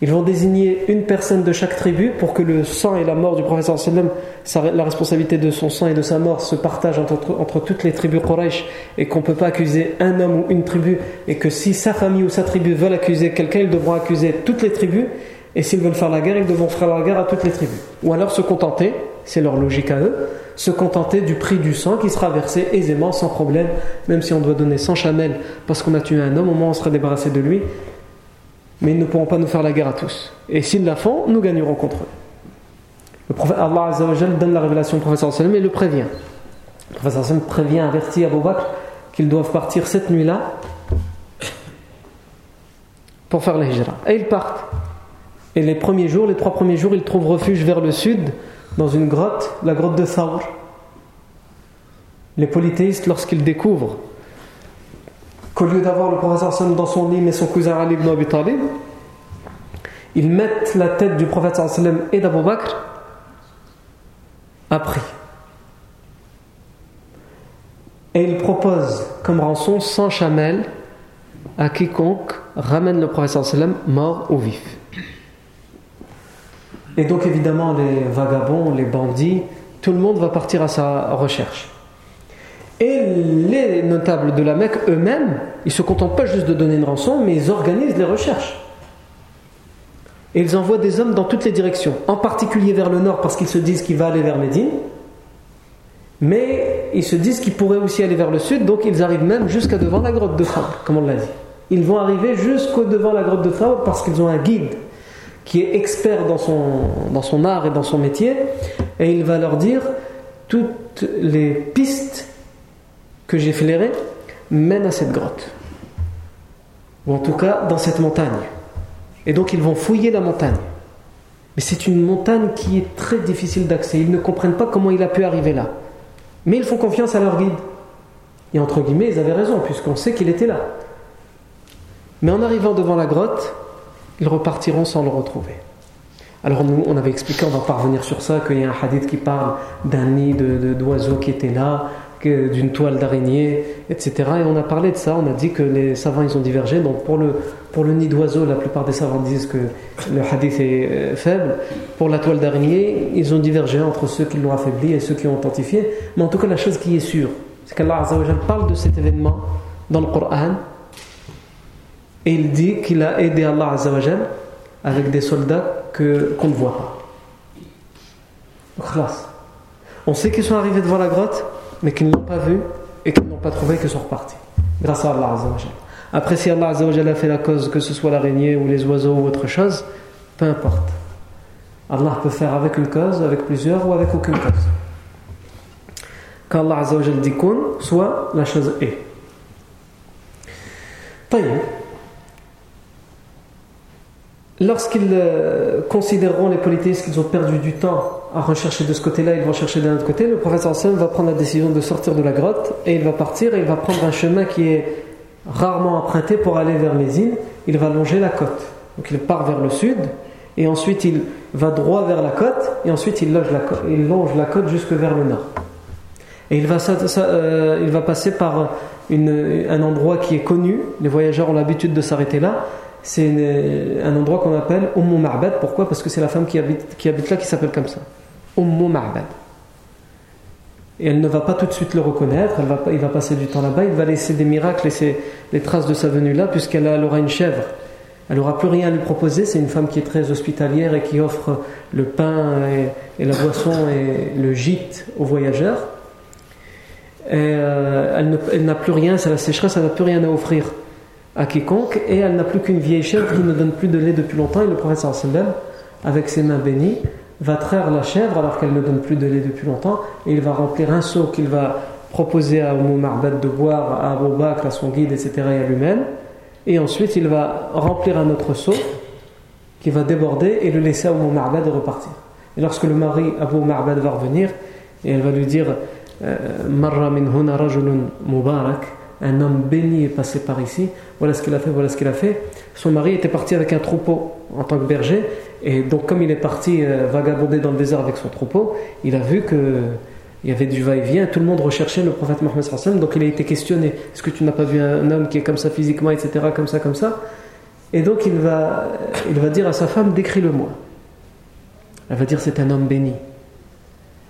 Ils vont désigner une personne de chaque tribu pour que le sang et la mort du prophète sallam, la responsabilité de son sang et de sa mort se partagent entre, toutes les tribus Quraysh et qu'on ne peut pas accuser un homme ou une tribu et que si sa famille ou sa tribu veulent accuser quelqu'un, ils devront accuser toutes les tribus et s'ils veulent faire la guerre, ils devront faire la guerre à toutes les tribus. Ou alors se contenter, c'est leur logique à eux, se contenter du prix du sang qui sera versé aisément, sans problème, même si on doit donner 100 chamelles parce qu'on a tué un homme, au moins on sera débarrassé de lui mais ils ne pourront pas nous faire la guerre à tous. Et s'ils la font, nous gagnerons contre eux. Le prophète Allah donne la révélation au professeur sallam et le prévient. Le professeur sallam prévient, avertit Abu Bakr qu'ils doivent partir cette nuit-là pour faire la hijra. Et ils partent. Et les premiers jours, les trois premiers jours, il trouve refuge vers le sud, dans une grotte, la grotte de Thawr. Les polythéistes, lorsqu'ils découvrent qu'au lieu d'avoir le professeur dans son lit mais son cousin Ali ibn Abi Talib, ils mettent la tête du prophète et d'Abu Bakr à prix. Et ils proposent comme rançon 100 chamelles à quiconque ramène le prophète mort ou vif. Et donc évidemment les vagabonds, les bandits, tout le monde va partir à sa recherche. Et les notables de la Mecque eux-mêmes, ils ne se contentent pas juste de donner une rançon, mais ils organisent les recherches. Et ils envoient des hommes dans toutes les directions, en particulier vers le nord parce qu'ils se disent qu'il va aller vers Médine, mais ils se disent qu'ils pourraient aussi aller vers le sud, donc ils arrivent même jusqu'à devant la grotte de Thawr, comme on l'a dit. Ils vont arriver jusqu'au devant la grotte de Thawr parce qu'ils ont un guide qui est expert dans son, dans son art et dans son métier, et il va leur dire toutes les pistes que j'ai flairées mènent à cette grotte, ou en tout cas dans cette montagne. Et donc ils vont fouiller la montagne. Mais c'est une montagne qui est très difficile d'accès. Ils ne comprennent pas comment il a pu arriver là. Mais ils font confiance à leur guide. Et entre guillemets, ils avaient raison, puisqu'on sait qu'il était là. Mais en arrivant devant la grotte, ils repartiront sans le retrouver. Alors nous, on avait expliqué, on va parvenir sur ça, qu'il y a un hadith qui parle d'un nid d'oiseaux qui était là, d'une toile d'araignée, etc. Et on a parlé de ça, on a dit que les savants ils ont divergé. Donc pour le, pour le nid d'oiseau, la plupart des savants disent que le hadith est euh, faible. Pour la toile d'araignée, ils ont divergé entre ceux qui l'ont affaibli et ceux qui l'ont authentifié. Mais en tout cas, la chose qui est sûre, c'est qu'Allah parle de cet événement dans le Coran et il dit qu'il a aidé Allah avec des soldats qu'on ne voit pas. On sait qu'ils sont arrivés devant la grotte, mais qu'ils ne l'ont pas vu et qu'ils n'ont pas trouvé qu'ils sont repartis. Grâce à Allah Après, si Allah a fait la cause, que ce soit l'araignée ou les oiseaux ou autre chose, peu importe. Allah peut faire avec une cause, avec plusieurs ou avec aucune cause. Quand Allah dit kun, soit la chose est. Lorsqu'ils euh, considéreront les polythéistes qu'ils ont perdu du temps à rechercher de ce côté-là, ils vont chercher d'un autre côté, le prophète sallam va prendre la décision de sortir de la grotte et il va partir et il va prendre un chemin qui est rarement emprunté pour aller vers Mézine. Il va longer la côte. Donc il part vers le sud et ensuite il va droit vers la côte et ensuite il longe la côte, jusque vers le nord. Et il va, euh, passer par un endroit qui est connu, les voyageurs ont l'habitude de s'arrêter là, c'est un endroit qu'on appelle Ummu Ma'bad. Pourquoi? Parce que c'est la femme qui habite, qui habite là qui s'appelle comme ça. Ummu Ma'bad. Et elle ne va pas tout de suite le reconnaître, elle va, il va passer du temps là-bas, il va laisser des miracles, laisser les traces de sa venue là, puisqu'elle aura une chèvre. Elle n'aura plus rien à lui proposer, c'est une femme qui est très hospitalière et qui offre le pain et, la boisson et le gîte aux voyageurs. Euh, elle n'a plus rien, c'est la sécheresse, elle n'a plus rien à offrir à quiconque et elle n'a plus qu'une vieille chèvre qui ne donne plus de lait depuis longtemps et le prophète sallam avec ses mains bénies va traire la chèvre alors qu'elle ne donne plus de lait depuis longtemps et il va remplir un seau qu'il va proposer à Umm Ma'bad de boire à Abu Bakr, à son guide, etc. et à lui-même et ensuite il va remplir un autre seau qui va déborder et le laisser à Ma'bad de repartir et lorsque le mari Abu Ma'bad va revenir et elle va lui dire euh, Marra min rajulun mubarak un homme béni est passé par ici, voilà ce qu'il a fait, voilà ce qu'il a fait. Son mari était parti avec un troupeau en tant que berger, et donc comme il est parti euh, vagabonder dans le désert avec son troupeau, il a vu que il y avait du va-et-vient, tout le monde recherchait le prophète Mohammed donc il a été questionné, est-ce que tu n'as pas vu un homme qui est comme ça physiquement, etc., comme ça, comme ça Et donc il va, il va dire à sa femme, décris-le-moi. Elle va dire, c'est un homme béni.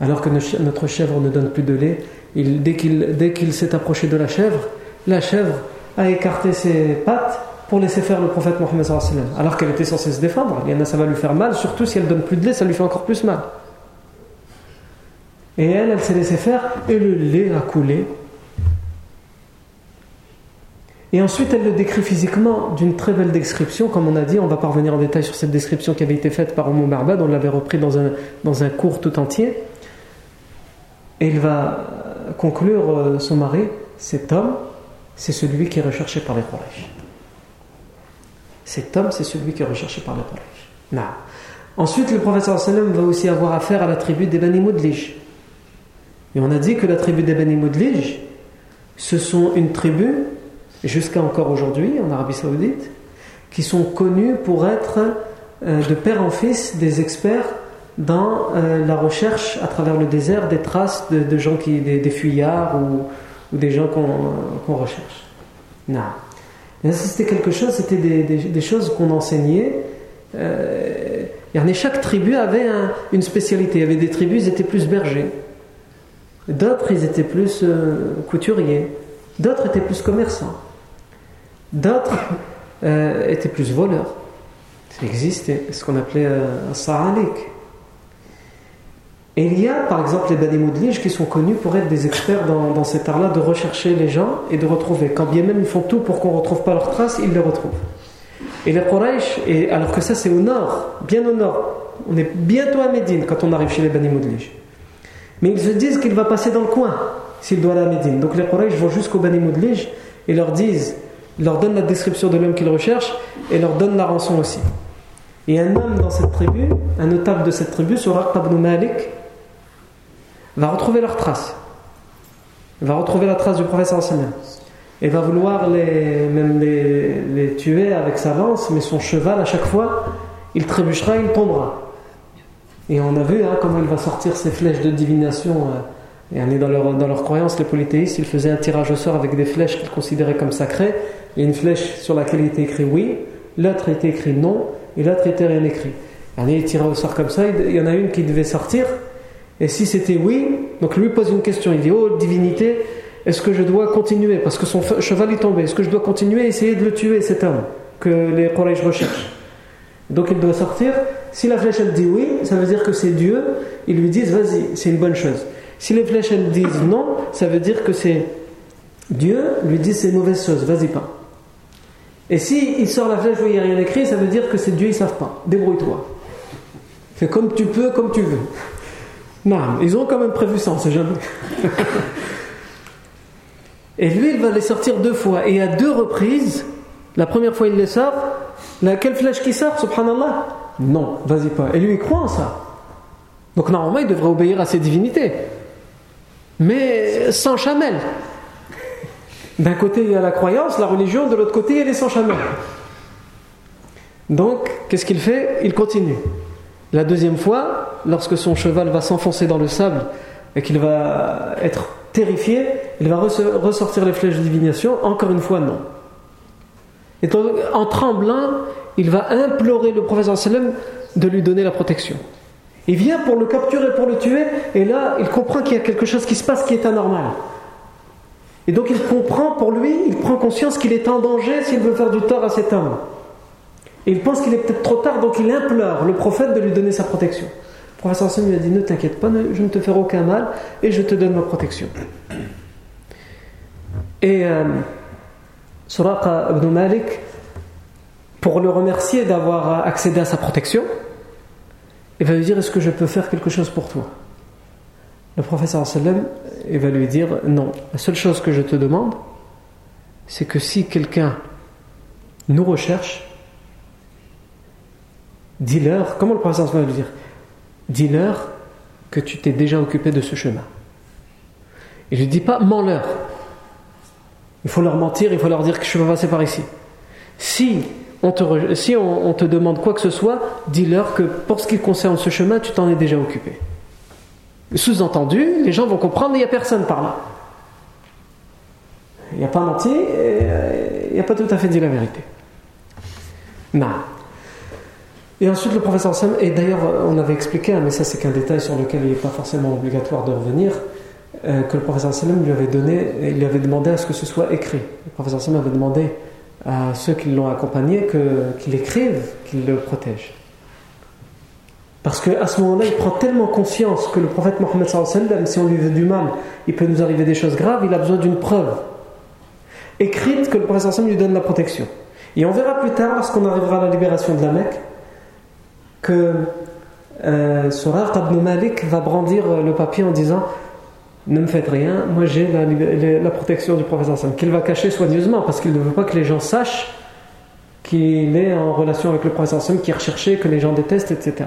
Alors que notre chèvre ne donne plus de lait, dès qu'il s'est approché de la chèvre, la chèvre a écarté ses pattes pour laisser faire le prophète Mohammed alors qu'elle était censée se défendre. Il y en a, ça va lui faire mal, surtout si elle donne plus de lait, ça lui fait encore plus mal. Et elle, elle s'est laissée faire et le lait a coulé. Et ensuite, elle le décrit physiquement d'une très belle description, comme on a dit, on va parvenir en détail sur cette description qui avait été faite par Oumou Marbad, on l'avait repris dans un, dans un cours tout entier. Et il va conclure euh, son mari, cet homme, c'est celui qui est recherché par les Quraysh. Cet homme, c'est celui qui est recherché par les Quraysh. Non. Ensuite, le professeur sallam va aussi avoir affaire à la tribu des Bani Moudlij. Et on a dit que la tribu des Bani Moudlij, ce sont une tribu, jusqu'à encore aujourd'hui en Arabie Saoudite, qui sont connus pour être euh, de père en fils des experts dans euh, la recherche à travers le désert des traces de, gens qui, des, fuyards ou, des gens qu'on recherche. Non. c'était quelque chose, c'était des, choses qu'on enseignait. Euh, chaque tribu avait une spécialité. Il y avait des tribus, ils étaient plus bergers. D'autres, ils étaient plus euh, couturiers. D'autres étaient plus commerçants. D'autres euh, étaient plus voleurs. Ça existait, ce qu'on appelait un sa'alik. Et il y a par exemple les Bani Moudlij qui sont connus pour être des experts dans, cet art-là de rechercher les gens et de retrouver. Quand bien même ils font tout pour qu'on ne retrouve pas leurs traces, ils les retrouvent. Et les Quraysh, et alors que ça c'est au nord, bien au nord, on est bientôt à Médine quand on arrive chez les Bani Moudlij. Mais ils se disent qu'il va passer dans le coin s'il doit aller à Médine. Donc les Quraysh vont jusqu'au Bani Moudlij et leur disent, leur donnent la description de l'homme qu'ils recherchent et leur donnent la rançon aussi. Et un homme dans cette tribu, un notable de cette tribu, Suraq ibn Malik, va retrouver leurs traces. Il va retrouver la trace du professeur enseignant. Et va vouloir les, même les, tuer avec sa lance, mais son cheval, à chaque fois, il trébuchera, il tombera. Et on a vu hein, comment il va sortir ses flèches de divination. Euh, et on est dans leur, dans croyance, les polythéistes, ils faisaient un tirage au sort avec des flèches qu'ils considéraient comme sacrées. Et une flèche sur laquelle il était écrit oui, l'autre était écrit non, et l'autre était rien écrit. Il tirait au sort comme ça, il y en a une qui devait sortir, et si c'était oui, donc lui pose une question. Il dit Oh divinité, est-ce que je dois continuer? Parce que son cheval est tombé. Est-ce que je dois continuer à essayer de le tuer, cet homme que les Quraysh recherchent? Donc il doit sortir. Si la flèche elle dit oui, ça veut dire que c'est Dieu. Ils lui disent Vas-y, c'est une bonne chose. Si les flèches elles disent non, ça veut dire que c'est Dieu lui dit c'est une mauvaise chose, vas-y pas. Et si il sort la flèche où il n'y a rien écrit, ça veut dire que c'est Dieu, ils savent pas. Débrouille-toi. Fais comme tu peux, comme tu veux. Non, ils ont quand même prévu ça, on sait jamais. et lui, il va les sortir deux fois. Et à deux reprises, la première fois il les sort, quelle flèche qui sort, subhanallah? Non, vas-y pas. Et lui, il croit en ça. Donc normalement, il devrait obéir à ses divinités. Mais sans chamelle. D'un côté, il y a la croyance, la religion, de l'autre côté, il y a les sans chamelle. Donc, qu'est-ce qu'il fait? Il continue. La deuxième fois, lorsque son cheval va s'enfoncer dans le sable et qu'il va être terrifié, il va ressortir les flèches de divination. Encore une fois, non. Et en tremblant, il va implorer le professeur sallam de lui donner la protection. Il vient pour le capturer, pour le tuer, et là, il comprend qu'il y a quelque chose qui se passe qui est anormal. Et donc il comprend pour lui, il prend conscience qu'il est en danger s'il veut faire du tort à cet homme. Il pense qu'il est peut-être trop tard, donc il implore le prophète de lui donner sa protection. Le prophète lui a dit Ne t'inquiète pas, je ne te ferai aucun mal et je te donne ma protection. Et euh, Suraqa ibn Malik, pour le remercier d'avoir accédé à sa protection, il va lui dire Est-ce que je peux faire quelque chose pour toi? Le professeur va lui dire Non, la seule chose que je te demande, c'est que si quelqu'un nous recherche, dis-leur, comment le professeur va lui dire Dis-leur que tu t'es déjà occupé de ce chemin. Il ne dit pas mens-leur. Il faut leur mentir, il faut leur dire que je vais passer par ici. Si on te, si on, te demande quoi que ce soit, dis-leur que pour ce qui concerne ce chemin, tu t'en es déjà occupé. Sous-entendu, les gens vont comprendre, il n'y a personne par là. Il n'y a pas menti, euh, il n'y a pas tout à fait dit la vérité. Non. Et ensuite, le professeur Sam, et d'ailleurs, on avait expliqué, hein, mais ça c'est qu'un détail sur lequel il n'est pas forcément obligatoire de revenir, euh, que le professeur Sam lui avait donné, il lui avait demandé à ce que ce soit écrit. Le professeur Sam avait demandé à ceux qui l'ont accompagné qu'il écrive, qu'il le protège. Parce qu'à ce moment-là, il prend tellement conscience que le prophète Mohammed, si on lui veut du mal, il peut nous arriver des choses graves, il a besoin d'une preuve écrite que le prophète lui donne la protection. Et on verra plus tard, lorsqu'on arrivera à la libération de la Mecque, que euh, Surar ibn Malik va brandir euh, le papier en disant Ne me faites rien, moi j'ai la, protection du prophète qu'il va cacher soigneusement parce qu'il ne veut pas que les gens sachent qu'il est en relation avec le prophète qui est recherché, que les gens détestent, etc.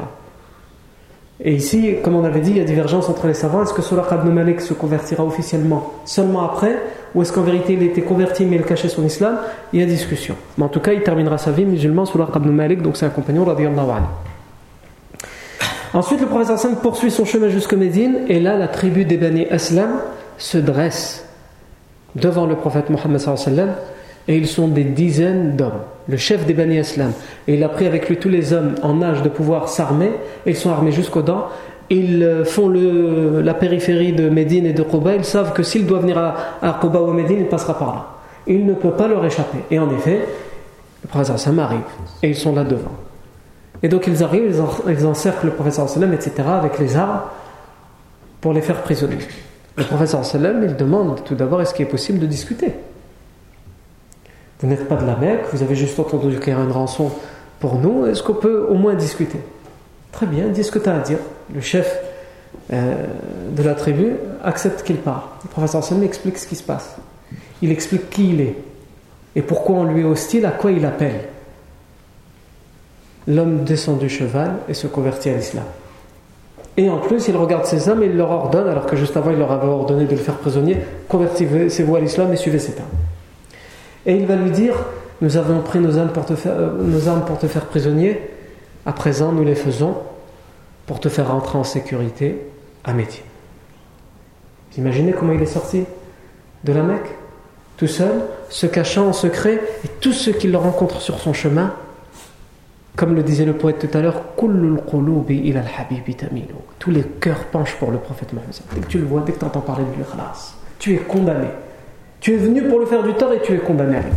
Et ici, comme on avait dit, il y a divergence entre les savants. Est-ce que Suraq ibn Malik se convertira officiellement seulement après Ou est-ce qu'en vérité il était converti mais il cachait son islam? Il y a discussion. Mais en tout cas, il terminera sa vie musulman, Suraq ibn Malik, donc c'est un compagnon, radiallahu anhu. Ensuite, le prophète Hassan poursuit son chemin jusqu'au Médine, et là, la tribu des Bani Aslam se dresse devant le prophète Mohammed et ils sont des dizaines d'hommes. Le chef des Bani Aslam, et il a pris avec lui tous les hommes en âge de pouvoir s'armer, ils sont armés jusqu'aux dents. Ils euh, font la périphérie de Médine et de Quba, ils savent que s'il doit venir à, à ou à Médine, il passera par là. Il ne peut pas leur échapper. Et en effet, le prophète Hassan arrive, et ils sont là devant. Et donc ils arrivent, ils, encerclent le professeur sallam, etc., avec les armes pour les faire prisonniers. Le professeur sallam, il demande tout d'abord est-ce qu'il est possible de discuter? Vous n'êtes pas de la Mecque, vous avez juste entendu qu'il y a une rançon pour nous, est-ce qu'on peut au moins discuter? Très bien, dis ce que tu as à dire. Le chef euh, de la tribu accepte qu'il parle. Le professeur sallam explique ce qui se passe. Il explique qui il est et pourquoi on lui est hostile, à quoi il appelle l'homme descend du cheval et se convertit à l'islam. Et en plus, il regarde ces hommes et il leur ordonne, alors que juste avant il leur avait ordonné de le faire prisonnier, convertissez-vous à l'islam et suivez cet homme. Et il va lui dire, nous avons pris nos armes pour te faire, euh, pour te faire prisonnier, à présent nous les faisons pour te faire rentrer en sécurité à Médine. Vous imaginez comment il est sorti de la Mecque? Tout seul, se cachant en secret, et tous ceux qui le rencontrent sur son chemin comme le disait le poète tout à l'heure, tous les cœurs penchent pour le prophète Mohammed. Dès que tu le vois, dès que tu entends parler de lui, tu es condamné. Tu es venu pour le faire du tort et tu es condamné à lui.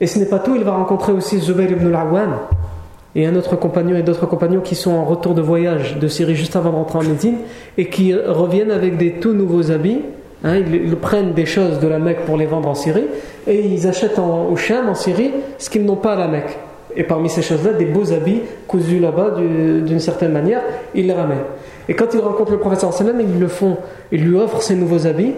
Et ce n'est pas tout, il va rencontrer aussi Zubayr ibn al-Awwam et un autre compagnon et d'autres compagnons qui sont en retour de voyage de Syrie juste avant de rentrer en Médine et qui reviennent avec des tout nouveaux habits Hein, ils, prennent des choses de la Mecque pour les vendre en Syrie et ils achètent au Cham, en Syrie, ce qu'ils n'ont pas à la Mecque. Et parmi ces choses-là, des beaux habits cousus là-bas d'une certaine manière, ils les ramènent. Et quand ils rencontrent le professeur sallam, ils le font, ils lui offrent ces nouveaux habits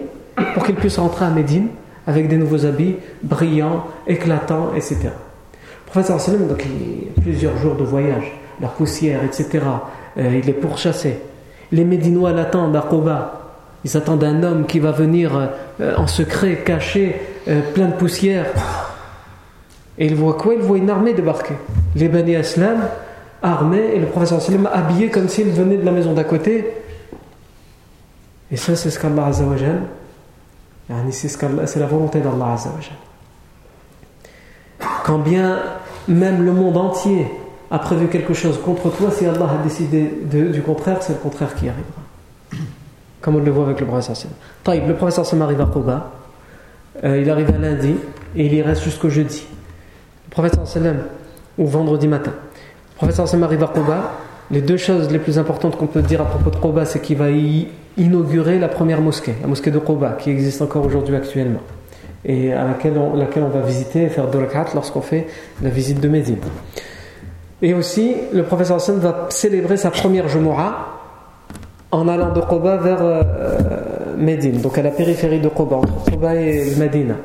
pour qu'il puisse rentrer à Médine avec des nouveaux habits brillants, éclatants, etc. Le professeur sallam, donc il a plusieurs jours de voyage, la poussière, etc. Euh, il est pourchassé. Les Médinois l'attendent à Koba ils attendent un homme qui va venir euh, en secret, caché, euh, plein de poussière. Et ils voient quoi? Ils voient une armée débarquer. Les Bani Aslam, armés, et le professeur Salim habillé comme s'il venait de la maison d'à côté. Et ça, c'est ce qu'Allah Azzawajal. C'est la volonté d'Allah Azzawajal. Quand bien même le monde entier a prévu quelque chose contre toi, si Allah a décidé du contraire, c'est le contraire qui arrivera comme on le voit avec le professeur Sam. Le Sam arrive à Quba, euh, il arrive à lundi et il y reste jusqu'au jeudi. Le professeur Sallam, ou vendredi matin. Le Sam arrive à Quba. Les deux choses les plus importantes qu'on peut dire à propos de Quba, c'est qu'il va y inaugurer la première mosquée, la mosquée de Quba, qui existe encore aujourd'hui actuellement, et à laquelle on, va visiter et faire dolakat lorsqu'on fait la visite de Médine. Et aussi, le professeur Hassan va célébrer sa première Jumu'ah en allant de Quba vers euh, Médine, donc à la périphérie de Quba, entre Quba et Médine.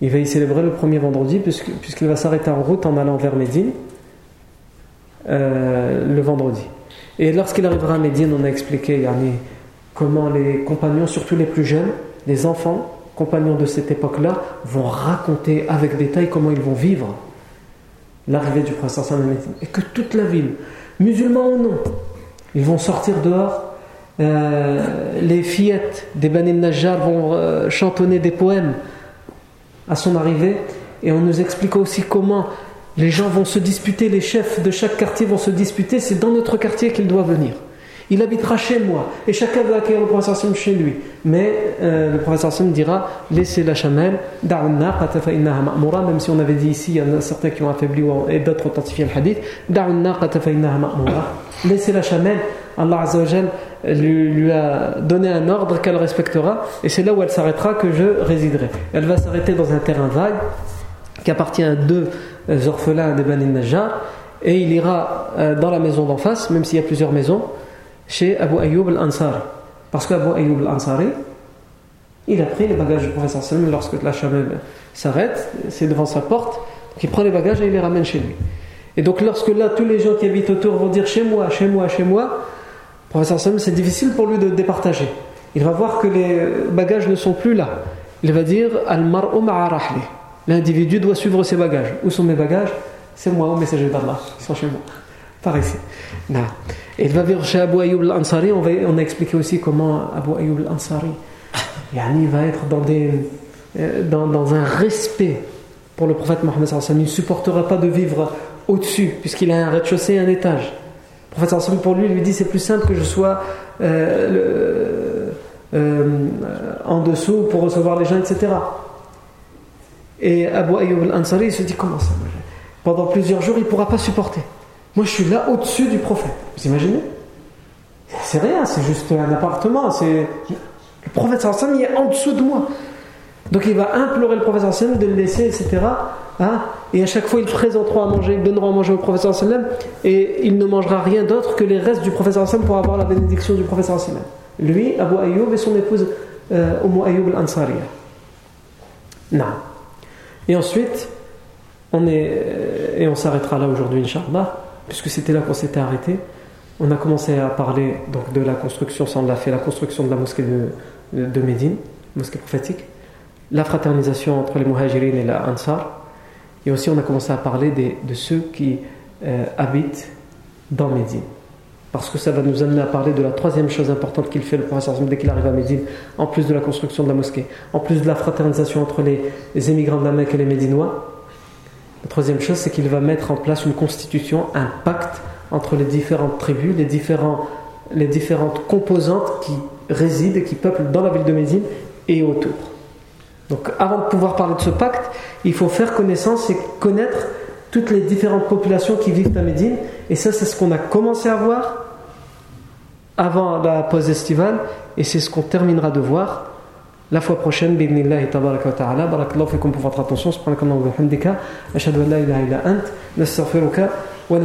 Il va y célébrer le premier vendredi, puisqu'il va s'arrêter en route en allant vers Médine euh, le vendredi. Et lorsqu'il arrivera à Médine, on a expliqué yani, comment les compagnons, surtout les plus jeunes, les enfants, compagnons de cette époque-là, vont raconter avec détail comment ils vont vivre l'arrivée du prophète à Médine. Et que toute la ville, musulmans ou non, ils vont sortir dehors euh, les fillettes des Bani Najjar vont euh, chantonner des poèmes à son arrivée et on nous explique aussi comment les gens vont se disputer, les chefs de chaque quartier vont se disputer, c'est dans notre quartier qu'il doit venir. Il habitera chez moi et chacun va accueillir le professeur chez lui. Mais euh, le professeur Sam dira laissez la chamelle, même si on avait dit ici, il y en a certains qui ont affaibli et d'autres authentifié le hadith, laissez la chamelle, Allah lui, lui, a donné un ordre qu'elle respectera, et c'est là où elle s'arrêtera que je résiderai. Elle va s'arrêter dans un terrain vague qui appartient à deux euh, orphelins des Bani Najjar, et il ira euh, dans la maison d'en face, même s'il y a plusieurs maisons, chez Abu Ayyub al-Ansari. Parce qu'Abu Ayyub al-Ansari, Il a pris les bagages du professeur sallam lorsque la chamelle s'arrête, c'est devant sa porte, donc il prend les bagages et il les ramène chez lui. Et donc lorsque là, tous les gens qui habitent autour vont dire chez moi, chez moi, chez moi, professeur sallam, c'est difficile pour lui de départager. Il va voir que les bagages ne sont plus là. Il va dire Al-mar'u L'individu doit suivre ses bagages. Où sont mes bagages? C'est moi, au messager d'Allah. Ils sont chez moi. Par ici. Et il va vers chez Abu Ayyub al-Ansari. On, on a expliqué aussi comment Abu Ayyub al-Ansari <laughs> il va être dans, des, euh, dans, dans, un respect pour le prophète Mohammed. Il ne supportera pas de vivre au-dessus, puisqu'il a un rez-de-chaussée et un étage. Le prophète pour lui, lui dit c'est plus simple que je sois euh, euh, en dessous pour recevoir les gens, etc. Et Abu Ayyub al-Ansari se dit comment ça Pendant plusieurs jours, il ne pourra pas supporter. Moi, je suis là au-dessus du prophète. Vous imaginez? C'est rien, c'est juste un appartement. C'est le prophète sallam il est en dessous de moi. Donc il va implorer le prophète de le laisser, etc. Hein? Et à chaque fois, il présenteront à manger, il donnera à manger au prophète sallam et il ne mangera rien d'autre que les restes du prophète sallam pour avoir la bénédiction du prophète sallam. Lui, Abu Ayyub et son épouse euh, Umm Ayyub al-Ansariya. Non. Et ensuite, on est, euh, et on s'arrêtera là aujourd'hui, Inch'Allah, puisque c'était là qu'on s'était arrêté. On a commencé à parler donc, de la construction, ça on l'a fait, la construction de la mosquée de, de Médine, mosquée prophétique, la fraternisation entre les muhajirin et la Ansar, et aussi on a commencé à parler de ceux qui euh, habitent dans Médine. Parce que ça va nous amener à parler de la troisième chose importante qu'il fait le professeur dès qu'il arrive à Médine, en plus de la construction de la mosquée, en plus de la fraternisation entre les, émigrants de la Mecque et les Médinois. La troisième chose, c'est qu'il va mettre en place une constitution, un pacte entre les différentes tribus, les, différents, les différentes composantes qui résident et qui peuplent dans la ville de Médine et autour. Donc avant de pouvoir parler de ce pacte, il faut faire connaissance et connaître toutes les différentes populations qui vivent à Médine. Et ça, c'est ce qu'on a commencé à voir avant la pause estivale et c'est ce qu'on terminera de voir la fois prochaine. Ta'ala. Pour votre attention. Wa.